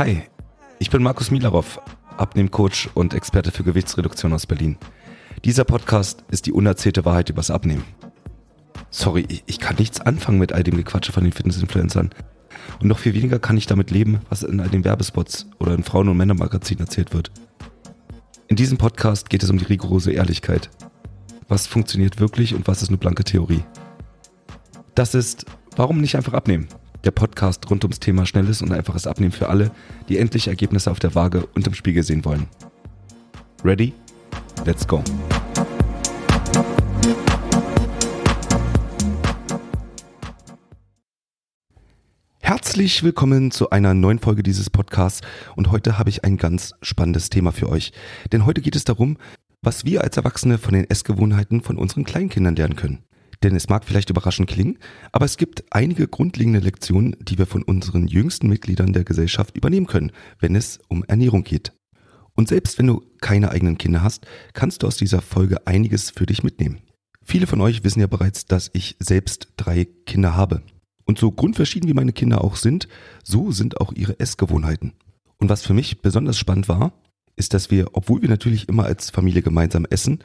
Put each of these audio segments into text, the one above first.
Hi, ich bin Markus Milarov, Abnehmcoach und Experte für Gewichtsreduktion aus Berlin. Dieser Podcast ist die unerzählte Wahrheit übers Abnehmen. Sorry, ich kann nichts anfangen mit all dem Gequatsche von den Fitnessinfluencern. Und noch viel weniger kann ich damit leben, was in all den Werbespots oder in Frauen- und Männermagazinen erzählt wird. In diesem Podcast geht es um die rigorose Ehrlichkeit. Was funktioniert wirklich und was ist nur blanke Theorie? Das ist Warum nicht einfach abnehmen? Der Podcast rund ums Thema schnelles und einfaches Abnehmen für alle, die endlich Ergebnisse auf der Waage und im Spiegel sehen wollen. Ready? Let's go! Herzlich willkommen zu einer neuen Folge dieses Podcasts und heute habe ich ein ganz spannendes Thema für euch. Denn heute geht es darum, was wir als Erwachsene von den Essgewohnheiten von unseren Kleinkindern lernen können. Denn es mag vielleicht überraschend klingen, aber es gibt einige grundlegende Lektionen, die wir von unseren jüngsten Mitgliedern der Gesellschaft übernehmen können, wenn es um Ernährung geht. Und selbst wenn du keine eigenen Kinder hast, kannst du aus dieser Folge einiges für dich mitnehmen. Viele von euch wissen ja bereits, dass ich selbst drei Kinder habe. Und so grundverschieden wie meine Kinder auch sind, so sind auch ihre Essgewohnheiten. Und was für mich besonders spannend war, ist, dass wir, obwohl wir natürlich immer als Familie gemeinsam essen,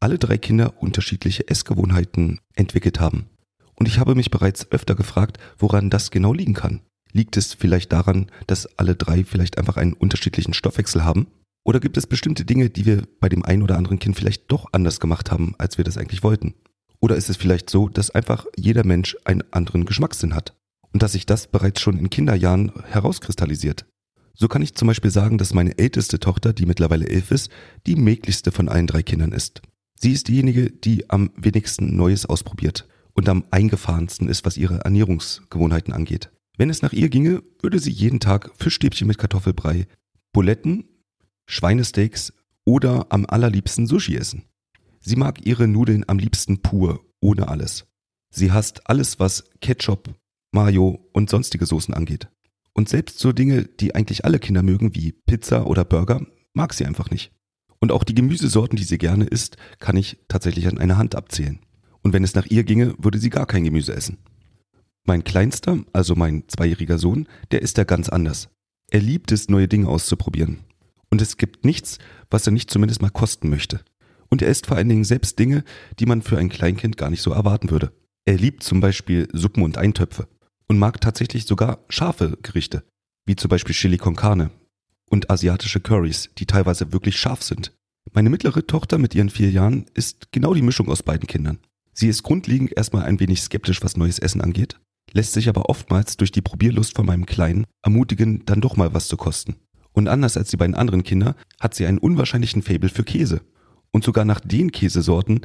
alle drei Kinder unterschiedliche Essgewohnheiten entwickelt haben. Und ich habe mich bereits öfter gefragt, woran das genau liegen kann. Liegt es vielleicht daran, dass alle drei vielleicht einfach einen unterschiedlichen Stoffwechsel haben? Oder gibt es bestimmte Dinge, die wir bei dem einen oder anderen Kind vielleicht doch anders gemacht haben, als wir das eigentlich wollten? Oder ist es vielleicht so, dass einfach jeder Mensch einen anderen Geschmackssinn hat? Und dass sich das bereits schon in Kinderjahren herauskristallisiert? So kann ich zum Beispiel sagen, dass meine älteste Tochter, die mittlerweile elf ist, die mäglichste von allen drei Kindern ist. Sie ist diejenige, die am wenigsten Neues ausprobiert und am eingefahrensten ist, was ihre Ernährungsgewohnheiten angeht. Wenn es nach ihr ginge, würde sie jeden Tag Fischstäbchen mit Kartoffelbrei, Buletten, Schweinesteaks oder am allerliebsten Sushi essen. Sie mag ihre Nudeln am liebsten pur, ohne alles. Sie hasst alles, was Ketchup, Mayo und sonstige Soßen angeht. Und selbst so Dinge, die eigentlich alle Kinder mögen, wie Pizza oder Burger, mag sie einfach nicht. Und auch die Gemüsesorten, die sie gerne isst, kann ich tatsächlich an einer Hand abzählen. Und wenn es nach ihr ginge, würde sie gar kein Gemüse essen. Mein Kleinster, also mein zweijähriger Sohn, der ist da ganz anders. Er liebt es, neue Dinge auszuprobieren. Und es gibt nichts, was er nicht zumindest mal kosten möchte. Und er isst vor allen Dingen selbst Dinge, die man für ein Kleinkind gar nicht so erwarten würde. Er liebt zum Beispiel Suppen und Eintöpfe und mag tatsächlich sogar scharfe Gerichte, wie zum Beispiel Chili con Carne und asiatische Curries, die teilweise wirklich scharf sind. Meine mittlere Tochter mit ihren vier Jahren ist genau die Mischung aus beiden Kindern. Sie ist grundlegend erstmal ein wenig skeptisch, was neues Essen angeht, lässt sich aber oftmals durch die Probierlust von meinem Kleinen ermutigen, dann doch mal was zu kosten. Und anders als die beiden anderen Kinder hat sie einen unwahrscheinlichen Fabel für Käse. Und sogar nach den Käsesorten,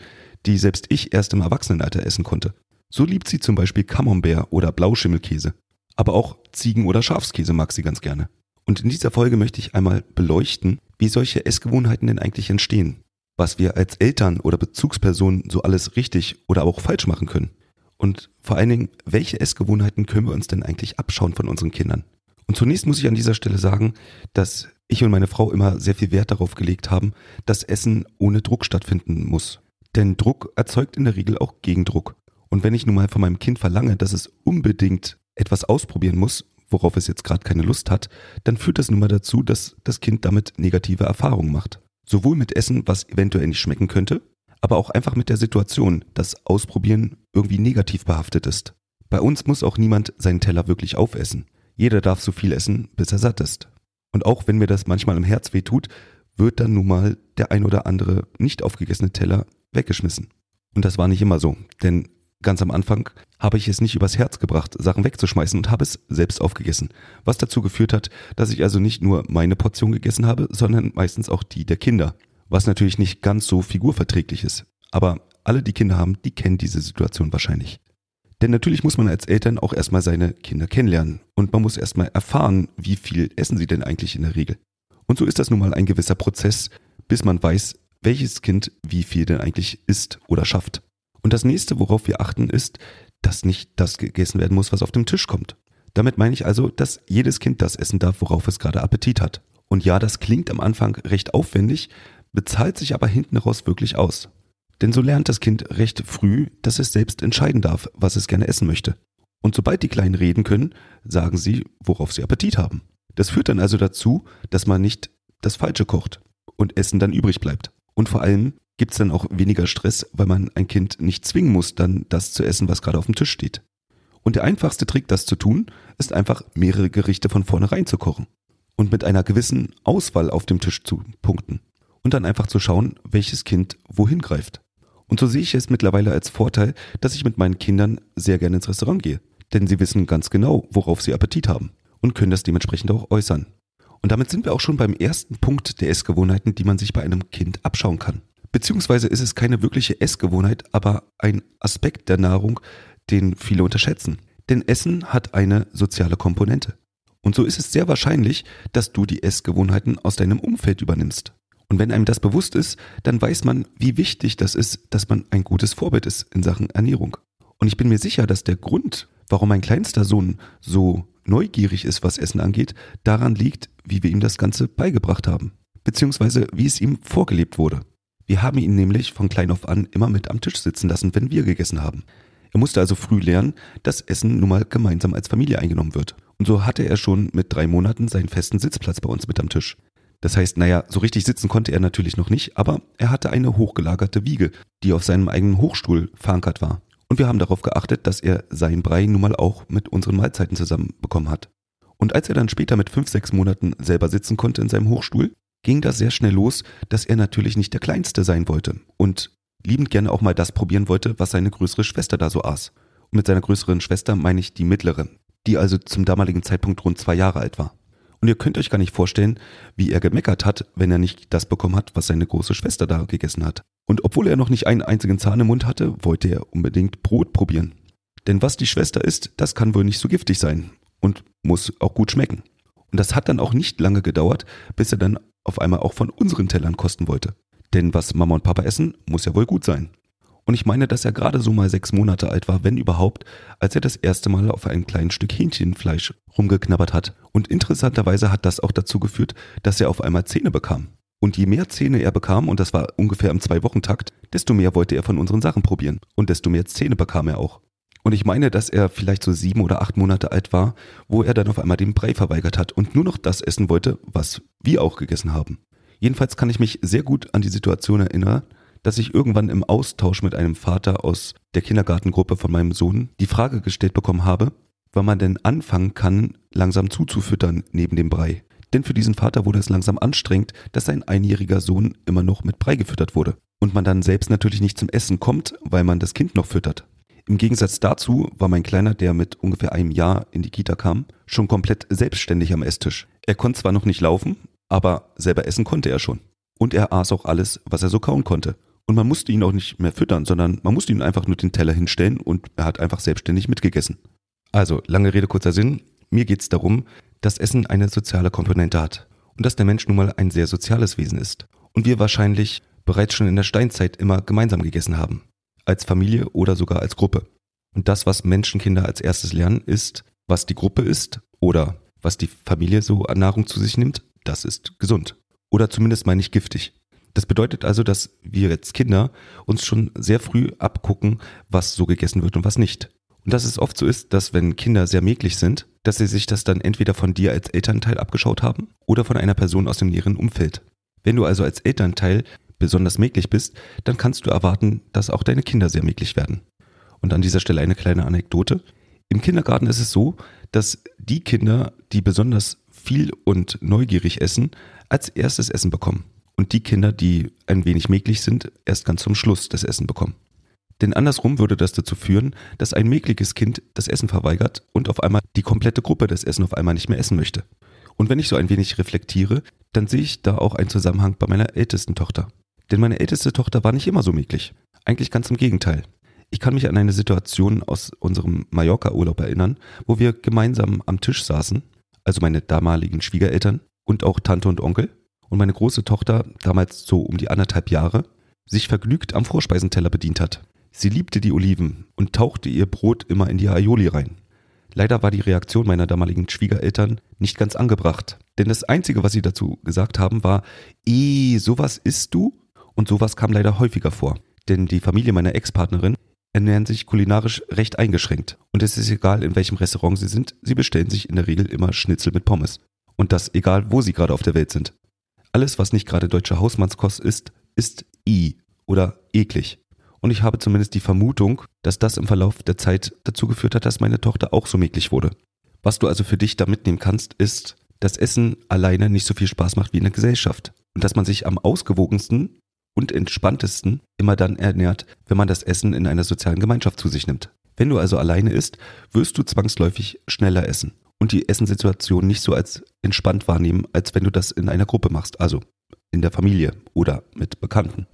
die selbst ich erst im Erwachsenenalter essen konnte. So liebt sie zum Beispiel Camembert oder Blauschimmelkäse. Aber auch Ziegen- oder Schafskäse mag sie ganz gerne. Und in dieser Folge möchte ich einmal beleuchten, wie solche Essgewohnheiten denn eigentlich entstehen. Was wir als Eltern oder Bezugspersonen so alles richtig oder auch falsch machen können. Und vor allen Dingen, welche Essgewohnheiten können wir uns denn eigentlich abschauen von unseren Kindern? Und zunächst muss ich an dieser Stelle sagen, dass ich und meine Frau immer sehr viel Wert darauf gelegt haben, dass Essen ohne Druck stattfinden muss. Denn Druck erzeugt in der Regel auch Gegendruck. Und wenn ich nun mal von meinem Kind verlange, dass es unbedingt etwas ausprobieren muss, worauf es jetzt gerade keine Lust hat, dann führt das nun mal dazu, dass das Kind damit negative Erfahrungen macht. Sowohl mit Essen, was eventuell nicht schmecken könnte, aber auch einfach mit der Situation, dass Ausprobieren irgendwie negativ behaftet ist. Bei uns muss auch niemand seinen Teller wirklich aufessen. Jeder darf so viel essen, bis er satt ist. Und auch wenn mir das manchmal im Herz weh tut, wird dann nun mal der ein oder andere nicht aufgegessene Teller weggeschmissen. Und das war nicht immer so, denn Ganz am Anfang habe ich es nicht übers Herz gebracht, Sachen wegzuschmeißen und habe es selbst aufgegessen. Was dazu geführt hat, dass ich also nicht nur meine Portion gegessen habe, sondern meistens auch die der Kinder. Was natürlich nicht ganz so figurverträglich ist. Aber alle, die Kinder haben, die kennen diese Situation wahrscheinlich. Denn natürlich muss man als Eltern auch erstmal seine Kinder kennenlernen. Und man muss erstmal erfahren, wie viel essen sie denn eigentlich in der Regel. Und so ist das nun mal ein gewisser Prozess, bis man weiß, welches Kind wie viel denn eigentlich isst oder schafft. Und das nächste, worauf wir achten, ist, dass nicht das gegessen werden muss, was auf dem Tisch kommt. Damit meine ich also, dass jedes Kind das essen darf, worauf es gerade Appetit hat. Und ja, das klingt am Anfang recht aufwendig, bezahlt sich aber hinten raus wirklich aus. Denn so lernt das Kind recht früh, dass es selbst entscheiden darf, was es gerne essen möchte. Und sobald die Kleinen reden können, sagen sie, worauf sie Appetit haben. Das führt dann also dazu, dass man nicht das Falsche kocht und Essen dann übrig bleibt. Und vor allem gibt es dann auch weniger Stress, weil man ein Kind nicht zwingen muss, dann das zu essen, was gerade auf dem Tisch steht. Und der einfachste Trick, das zu tun, ist einfach mehrere Gerichte von vornherein zu kochen und mit einer gewissen Auswahl auf dem Tisch zu punkten und dann einfach zu schauen, welches Kind wohin greift. Und so sehe ich es mittlerweile als Vorteil, dass ich mit meinen Kindern sehr gerne ins Restaurant gehe, denn sie wissen ganz genau, worauf sie Appetit haben und können das dementsprechend auch äußern. Und damit sind wir auch schon beim ersten Punkt der Essgewohnheiten, die man sich bei einem Kind abschauen kann. Beziehungsweise ist es keine wirkliche Essgewohnheit, aber ein Aspekt der Nahrung, den viele unterschätzen. Denn Essen hat eine soziale Komponente. Und so ist es sehr wahrscheinlich, dass du die Essgewohnheiten aus deinem Umfeld übernimmst. Und wenn einem das bewusst ist, dann weiß man, wie wichtig das ist, dass man ein gutes Vorbild ist in Sachen Ernährung. Und ich bin mir sicher, dass der Grund, warum mein kleinster Sohn so neugierig ist, was Essen angeht, daran liegt, wie wir ihm das Ganze beigebracht haben. Beziehungsweise wie es ihm vorgelebt wurde. Wir haben ihn nämlich von klein auf an immer mit am Tisch sitzen lassen, wenn wir gegessen haben. Er musste also früh lernen, dass Essen nun mal gemeinsam als Familie eingenommen wird. Und so hatte er schon mit drei Monaten seinen festen Sitzplatz bei uns mit am Tisch. Das heißt, naja, so richtig sitzen konnte er natürlich noch nicht, aber er hatte eine hochgelagerte Wiege, die auf seinem eigenen Hochstuhl verankert war. Und wir haben darauf geachtet, dass er sein Brei nun mal auch mit unseren Mahlzeiten zusammen bekommen hat. Und als er dann später mit fünf, sechs Monaten selber sitzen konnte in seinem Hochstuhl, ging das sehr schnell los, dass er natürlich nicht der Kleinste sein wollte und liebend gerne auch mal das probieren wollte, was seine größere Schwester da so aß. Und mit seiner größeren Schwester meine ich die mittlere, die also zum damaligen Zeitpunkt rund zwei Jahre alt war. Und ihr könnt euch gar nicht vorstellen, wie er gemeckert hat, wenn er nicht das bekommen hat, was seine große Schwester da gegessen hat. Und obwohl er noch nicht einen einzigen Zahn im Mund hatte, wollte er unbedingt Brot probieren. Denn was die Schwester isst, das kann wohl nicht so giftig sein und muss auch gut schmecken. Und das hat dann auch nicht lange gedauert, bis er dann auf einmal auch von unseren Tellern kosten wollte. Denn was Mama und Papa essen, muss ja wohl gut sein. Und ich meine, dass er gerade so mal sechs Monate alt war, wenn überhaupt, als er das erste Mal auf ein kleines Stück Hähnchenfleisch rumgeknabbert hat. Und interessanterweise hat das auch dazu geführt, dass er auf einmal Zähne bekam. Und je mehr Zähne er bekam, und das war ungefähr im Zwei-Wochen-Takt, desto mehr wollte er von unseren Sachen probieren. Und desto mehr Zähne bekam er auch. Und ich meine, dass er vielleicht so sieben oder acht Monate alt war, wo er dann auf einmal den Brei verweigert hat und nur noch das essen wollte, was wir auch gegessen haben. Jedenfalls kann ich mich sehr gut an die Situation erinnern, dass ich irgendwann im Austausch mit einem Vater aus der Kindergartengruppe von meinem Sohn die Frage gestellt bekommen habe, wann man denn anfangen kann, langsam zuzufüttern neben dem Brei. Denn für diesen Vater wurde es langsam anstrengend, dass sein einjähriger Sohn immer noch mit Brei gefüttert wurde. Und man dann selbst natürlich nicht zum Essen kommt, weil man das Kind noch füttert. Im Gegensatz dazu war mein Kleiner, der mit ungefähr einem Jahr in die Kita kam, schon komplett selbstständig am Esstisch. Er konnte zwar noch nicht laufen, aber selber essen konnte er schon. Und er aß auch alles, was er so kauen konnte. Und man musste ihn auch nicht mehr füttern, sondern man musste ihm einfach nur den Teller hinstellen und er hat einfach selbstständig mitgegessen. Also, lange Rede, kurzer Sinn. Mir geht es darum, dass Essen eine soziale Komponente hat und dass der Mensch nun mal ein sehr soziales Wesen ist. Und wir wahrscheinlich bereits schon in der Steinzeit immer gemeinsam gegessen haben. Als Familie oder sogar als Gruppe. Und das, was Menschenkinder als erstes lernen, ist, was die Gruppe ist oder was die Familie so an Nahrung zu sich nimmt, das ist gesund. Oder zumindest mal nicht giftig. Das bedeutet also, dass wir als Kinder uns schon sehr früh abgucken, was so gegessen wird und was nicht. Und dass es oft so ist, dass wenn Kinder sehr mäglich sind, dass sie sich das dann entweder von dir als Elternteil abgeschaut haben oder von einer Person aus dem näheren Umfeld. Wenn du also als Elternteil besonders mäglich bist, dann kannst du erwarten, dass auch deine Kinder sehr mäglich werden. Und an dieser Stelle eine kleine Anekdote. Im Kindergarten ist es so, dass die Kinder, die besonders viel und neugierig essen, als erstes Essen bekommen und die Kinder, die ein wenig mäglich sind, erst ganz zum Schluss das Essen bekommen. Denn andersrum würde das dazu führen, dass ein mägliges Kind das Essen verweigert und auf einmal die komplette Gruppe das Essen auf einmal nicht mehr essen möchte. Und wenn ich so ein wenig reflektiere, dann sehe ich da auch einen Zusammenhang bei meiner ältesten Tochter. Denn meine älteste Tochter war nicht immer so mäglich. Eigentlich ganz im Gegenteil. Ich kann mich an eine Situation aus unserem Mallorca-Urlaub erinnern, wo wir gemeinsam am Tisch saßen, also meine damaligen Schwiegereltern und auch Tante und Onkel, und meine große Tochter, damals so um die anderthalb Jahre, sich vergnügt am Vorspeisenteller bedient hat. Sie liebte die Oliven und tauchte ihr Brot immer in die Aioli rein. Leider war die Reaktion meiner damaligen Schwiegereltern nicht ganz angebracht, denn das Einzige, was sie dazu gesagt haben, war, eh, sowas isst du? Und sowas kam leider häufiger vor, denn die Familie meiner Ex-Partnerin ernähren sich kulinarisch recht eingeschränkt. Und es ist egal, in welchem Restaurant sie sind, sie bestellen sich in der Regel immer Schnitzel mit Pommes. Und das egal, wo sie gerade auf der Welt sind. Alles, was nicht gerade deutsche Hausmannskost ist, ist I oder eklig. Und ich habe zumindest die Vermutung, dass das im Verlauf der Zeit dazu geführt hat, dass meine Tochter auch so mäglich wurde. Was du also für dich da mitnehmen kannst, ist, dass Essen alleine nicht so viel Spaß macht wie in der Gesellschaft. Und dass man sich am ausgewogensten und entspanntesten immer dann ernährt, wenn man das Essen in einer sozialen Gemeinschaft zu sich nimmt. Wenn du also alleine isst, wirst du zwangsläufig schneller essen und die Essenssituation nicht so als entspannt wahrnehmen, als wenn du das in einer Gruppe machst, also in der Familie oder mit Bekannten.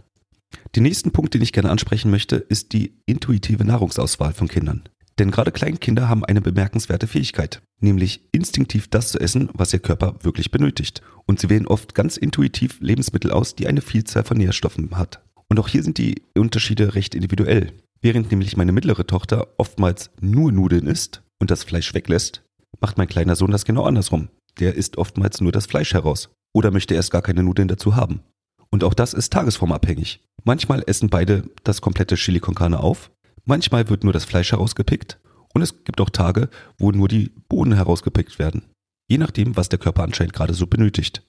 Den nächsten Punkt, den ich gerne ansprechen möchte, ist die intuitive Nahrungsauswahl von Kindern. Denn gerade Kleinkinder haben eine bemerkenswerte Fähigkeit, nämlich instinktiv das zu essen, was ihr Körper wirklich benötigt. Und sie wählen oft ganz intuitiv Lebensmittel aus, die eine Vielzahl von Nährstoffen hat. Und auch hier sind die Unterschiede recht individuell. Während nämlich meine mittlere Tochter oftmals nur Nudeln isst und das Fleisch weglässt, macht mein kleiner Sohn das genau andersrum. Der isst oftmals nur das Fleisch heraus. Oder möchte erst gar keine Nudeln dazu haben. Und auch das ist tagesformabhängig. Manchmal essen beide das komplette Chili con Carne auf, manchmal wird nur das Fleisch herausgepickt und es gibt auch Tage, wo nur die Bohnen herausgepickt werden. Je nachdem, was der Körper anscheinend gerade so benötigt.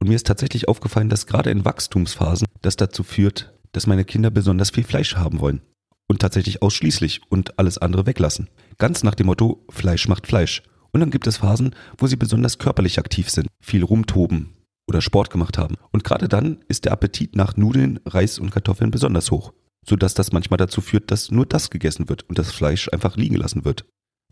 Und mir ist tatsächlich aufgefallen, dass gerade in Wachstumsphasen das dazu führt, dass meine Kinder besonders viel Fleisch haben wollen. Und tatsächlich ausschließlich und alles andere weglassen. Ganz nach dem Motto, Fleisch macht Fleisch. Und dann gibt es Phasen, wo sie besonders körperlich aktiv sind, viel rumtoben, oder Sport gemacht haben. Und gerade dann ist der Appetit nach Nudeln, Reis und Kartoffeln besonders hoch, sodass das manchmal dazu führt, dass nur das gegessen wird und das Fleisch einfach liegen gelassen wird.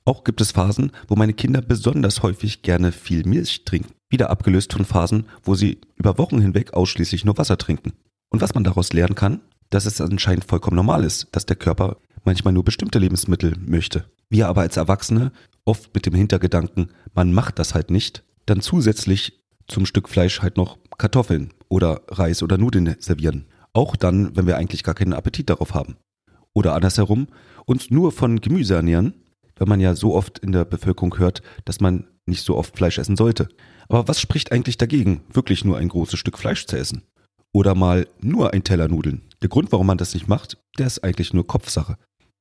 Auch gibt es Phasen, wo meine Kinder besonders häufig gerne viel Milch trinken, wieder abgelöst von Phasen, wo sie über Wochen hinweg ausschließlich nur Wasser trinken. Und was man daraus lernen kann, dass es anscheinend vollkommen normal ist, dass der Körper manchmal nur bestimmte Lebensmittel möchte. Wir aber als Erwachsene, oft mit dem Hintergedanken, man macht das halt nicht, dann zusätzlich zum Stück Fleisch halt noch Kartoffeln oder Reis oder Nudeln servieren. Auch dann, wenn wir eigentlich gar keinen Appetit darauf haben. Oder andersherum, uns nur von Gemüse ernähren, wenn man ja so oft in der Bevölkerung hört, dass man nicht so oft Fleisch essen sollte. Aber was spricht eigentlich dagegen, wirklich nur ein großes Stück Fleisch zu essen? Oder mal nur ein Teller Nudeln. Der Grund, warum man das nicht macht, der ist eigentlich nur Kopfsache.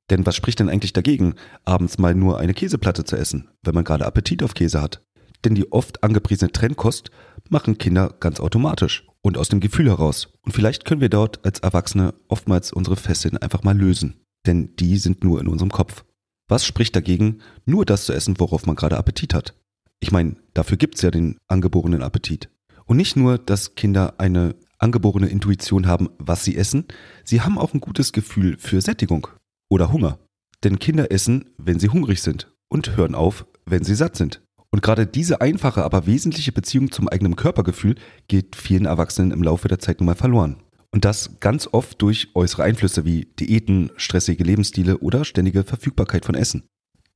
Denn was spricht denn eigentlich dagegen, abends mal nur eine Käseplatte zu essen, wenn man gerade Appetit auf Käse hat? Denn die oft angepriesene Trennkost machen Kinder ganz automatisch und aus dem Gefühl heraus. Und vielleicht können wir dort als Erwachsene oftmals unsere Fesseln einfach mal lösen. Denn die sind nur in unserem Kopf. Was spricht dagegen, nur das zu essen, worauf man gerade Appetit hat? Ich meine, dafür gibt's ja den angeborenen Appetit. Und nicht nur, dass Kinder eine angeborene Intuition haben, was sie essen, sie haben auch ein gutes Gefühl für Sättigung oder Hunger. Denn Kinder essen, wenn sie hungrig sind und hören auf, wenn sie satt sind. Und gerade diese einfache, aber wesentliche Beziehung zum eigenen Körpergefühl geht vielen Erwachsenen im Laufe der Zeit nun mal verloren. Und das ganz oft durch äußere Einflüsse wie Diäten, stressige Lebensstile oder ständige Verfügbarkeit von Essen.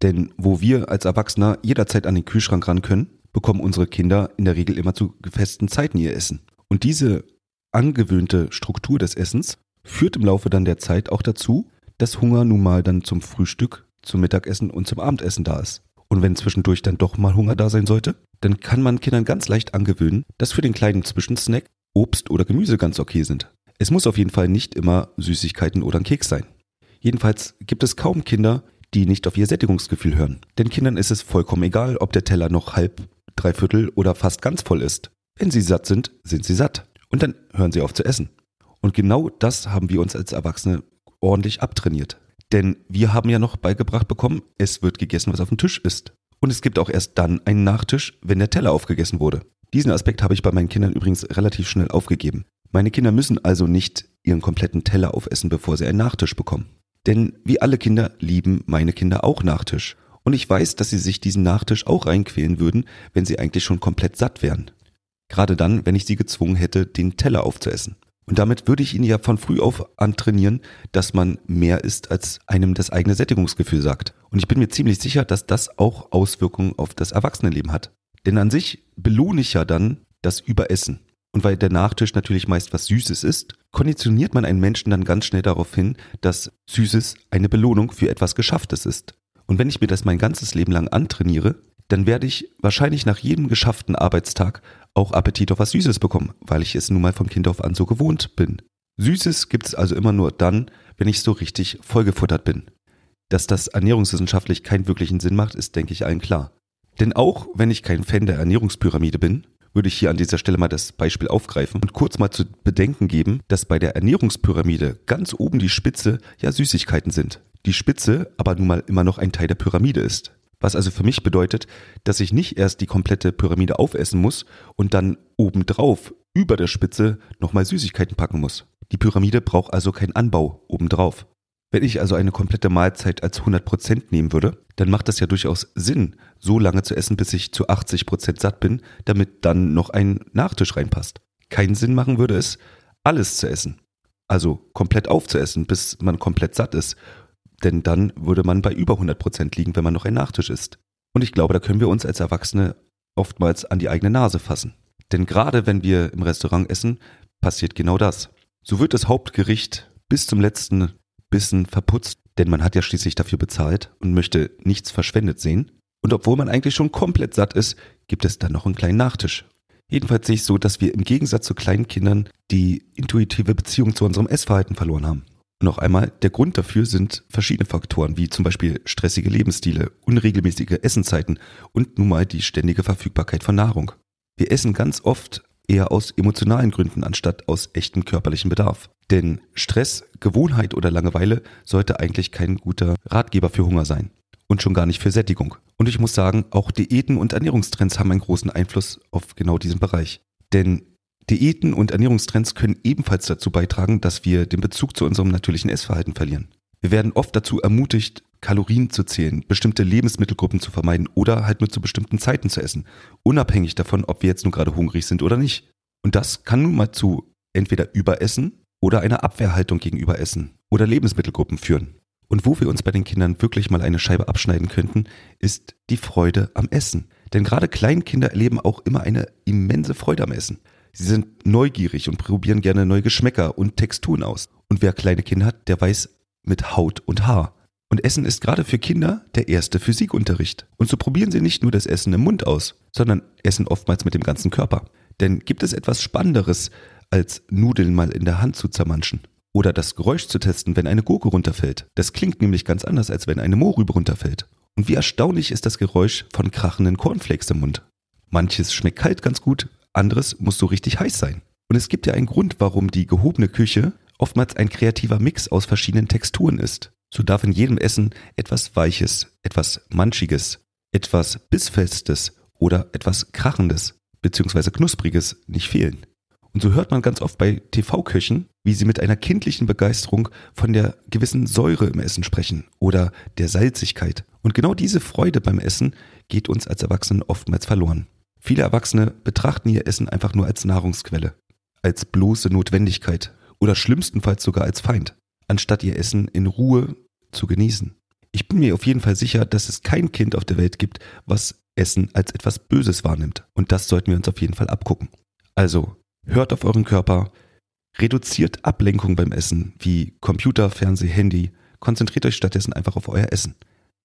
Denn wo wir als Erwachsener jederzeit an den Kühlschrank ran können, bekommen unsere Kinder in der Regel immer zu festen Zeiten ihr Essen. Und diese angewöhnte Struktur des Essens führt im Laufe dann der Zeit auch dazu, dass Hunger nun mal dann zum Frühstück, zum Mittagessen und zum Abendessen da ist. Und wenn zwischendurch dann doch mal Hunger da sein sollte, dann kann man Kindern ganz leicht angewöhnen, dass für den kleinen Zwischensnack Obst oder Gemüse ganz okay sind. Es muss auf jeden Fall nicht immer Süßigkeiten oder ein Keks sein. Jedenfalls gibt es kaum Kinder, die nicht auf ihr Sättigungsgefühl hören. Denn Kindern ist es vollkommen egal, ob der Teller noch halb, dreiviertel oder fast ganz voll ist. Wenn sie satt sind, sind sie satt. Und dann hören sie auf zu essen. Und genau das haben wir uns als Erwachsene ordentlich abtrainiert. Denn wir haben ja noch beigebracht bekommen, es wird gegessen, was auf dem Tisch ist. Und es gibt auch erst dann einen Nachtisch, wenn der Teller aufgegessen wurde. Diesen Aspekt habe ich bei meinen Kindern übrigens relativ schnell aufgegeben. Meine Kinder müssen also nicht ihren kompletten Teller aufessen, bevor sie einen Nachtisch bekommen. Denn wie alle Kinder lieben meine Kinder auch Nachtisch. Und ich weiß, dass sie sich diesen Nachtisch auch reinquälen würden, wenn sie eigentlich schon komplett satt wären. Gerade dann, wenn ich sie gezwungen hätte, den Teller aufzuessen. Und damit würde ich Ihnen ja von früh auf antrainieren, dass man mehr isst, als einem das eigene Sättigungsgefühl sagt. Und ich bin mir ziemlich sicher, dass das auch Auswirkungen auf das Erwachsenenleben hat. Denn an sich belohne ich ja dann das Überessen. Und weil der Nachtisch natürlich meist was Süßes ist, konditioniert man einen Menschen dann ganz schnell darauf hin, dass Süßes eine Belohnung für etwas Geschafftes ist. Und wenn ich mir das mein ganzes Leben lang antrainiere, dann werde ich wahrscheinlich nach jedem geschafften Arbeitstag auch Appetit auf was Süßes bekommen, weil ich es nun mal von Kind auf an so gewohnt bin. Süßes gibt es also immer nur dann, wenn ich so richtig vollgefuttert bin. Dass das ernährungswissenschaftlich keinen wirklichen Sinn macht, ist, denke ich, allen klar. Denn auch wenn ich kein Fan der Ernährungspyramide bin, würde ich hier an dieser Stelle mal das Beispiel aufgreifen und kurz mal zu bedenken geben, dass bei der Ernährungspyramide ganz oben die Spitze ja Süßigkeiten sind. Die Spitze aber nun mal immer noch ein Teil der Pyramide ist. Was also für mich bedeutet, dass ich nicht erst die komplette Pyramide aufessen muss und dann obendrauf über der Spitze nochmal Süßigkeiten packen muss. Die Pyramide braucht also keinen Anbau obendrauf. Wenn ich also eine komplette Mahlzeit als 100% nehmen würde, dann macht das ja durchaus Sinn, so lange zu essen, bis ich zu 80% satt bin, damit dann noch ein Nachtisch reinpasst. Keinen Sinn machen würde es, alles zu essen. Also komplett aufzuessen, bis man komplett satt ist. Denn dann würde man bei über 100% liegen, wenn man noch ein Nachtisch isst. Und ich glaube, da können wir uns als Erwachsene oftmals an die eigene Nase fassen. Denn gerade wenn wir im Restaurant essen, passiert genau das. So wird das Hauptgericht bis zum letzten Bissen verputzt, denn man hat ja schließlich dafür bezahlt und möchte nichts verschwendet sehen. Und obwohl man eigentlich schon komplett satt ist, gibt es dann noch einen kleinen Nachtisch. Jedenfalls sehe ich so, dass wir im Gegensatz zu kleinen Kindern die intuitive Beziehung zu unserem Essverhalten verloren haben. Noch einmal, der Grund dafür sind verschiedene Faktoren, wie zum Beispiel stressige Lebensstile, unregelmäßige Essenzeiten und nun mal die ständige Verfügbarkeit von Nahrung. Wir essen ganz oft eher aus emotionalen Gründen anstatt aus echtem körperlichen Bedarf. Denn Stress, Gewohnheit oder Langeweile sollte eigentlich kein guter Ratgeber für Hunger sein. Und schon gar nicht für Sättigung. Und ich muss sagen, auch Diäten und Ernährungstrends haben einen großen Einfluss auf genau diesen Bereich. Denn Diäten und Ernährungstrends können ebenfalls dazu beitragen, dass wir den Bezug zu unserem natürlichen Essverhalten verlieren. Wir werden oft dazu ermutigt, Kalorien zu zählen, bestimmte Lebensmittelgruppen zu vermeiden oder halt nur zu bestimmten Zeiten zu essen, unabhängig davon, ob wir jetzt nun gerade hungrig sind oder nicht. Und das kann nun mal zu entweder Überessen oder einer Abwehrhaltung gegenüber Essen oder Lebensmittelgruppen führen. Und wo wir uns bei den Kindern wirklich mal eine Scheibe abschneiden könnten, ist die Freude am Essen. Denn gerade Kleinkinder erleben auch immer eine immense Freude am Essen. Sie sind neugierig und probieren gerne neue Geschmäcker und Texturen aus. Und wer kleine Kinder hat, der weiß mit Haut und Haar. Und Essen ist gerade für Kinder der erste Physikunterricht. Und so probieren sie nicht nur das Essen im Mund aus, sondern essen oftmals mit dem ganzen Körper. Denn gibt es etwas Spannenderes, als Nudeln mal in der Hand zu zermanschen? Oder das Geräusch zu testen, wenn eine Gurke runterfällt. Das klingt nämlich ganz anders, als wenn eine Mohrrübe runterfällt. Und wie erstaunlich ist das Geräusch von krachenden Cornflakes im Mund. Manches schmeckt kalt ganz gut, anderes muss so richtig heiß sein. Und es gibt ja einen Grund, warum die gehobene Küche oftmals ein kreativer Mix aus verschiedenen Texturen ist so darf in jedem Essen etwas Weiches, etwas Manschiges, etwas Bissfestes oder etwas Krachendes bzw. Knuspriges nicht fehlen. Und so hört man ganz oft bei TV-Köchen, wie sie mit einer kindlichen Begeisterung von der gewissen Säure im Essen sprechen oder der Salzigkeit. Und genau diese Freude beim Essen geht uns als Erwachsenen oftmals verloren. Viele Erwachsene betrachten ihr Essen einfach nur als Nahrungsquelle, als bloße Notwendigkeit oder schlimmstenfalls sogar als Feind anstatt ihr Essen in Ruhe zu genießen. Ich bin mir auf jeden Fall sicher, dass es kein Kind auf der Welt gibt, was Essen als etwas Böses wahrnimmt. Und das sollten wir uns auf jeden Fall abgucken. Also, hört auf euren Körper, reduziert Ablenkung beim Essen, wie Computer, Fernseh, Handy, konzentriert euch stattdessen einfach auf euer Essen.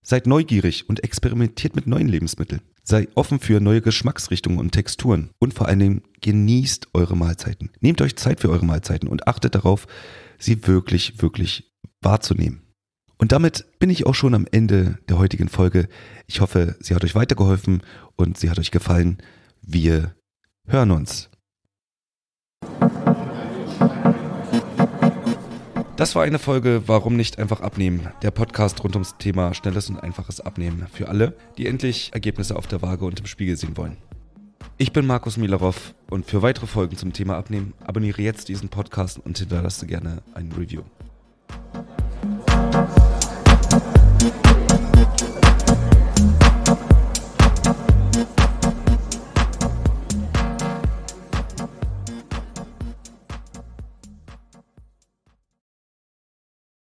Seid neugierig und experimentiert mit neuen Lebensmitteln. Sei offen für neue Geschmacksrichtungen und Texturen. Und vor Dingen genießt eure Mahlzeiten. Nehmt euch Zeit für eure Mahlzeiten und achtet darauf, sie wirklich, wirklich wahrzunehmen. Und damit bin ich auch schon am Ende der heutigen Folge. Ich hoffe, sie hat euch weitergeholfen und sie hat euch gefallen. Wir hören uns. Das war eine Folge Warum nicht einfach abnehmen? Der Podcast rund ums Thema schnelles und einfaches Abnehmen für alle, die endlich Ergebnisse auf der Waage und im Spiegel sehen wollen. Ich bin Markus Milarov und für weitere Folgen zum Thema Abnehmen abonniere jetzt diesen Podcast und hinterlasse gerne ein Review.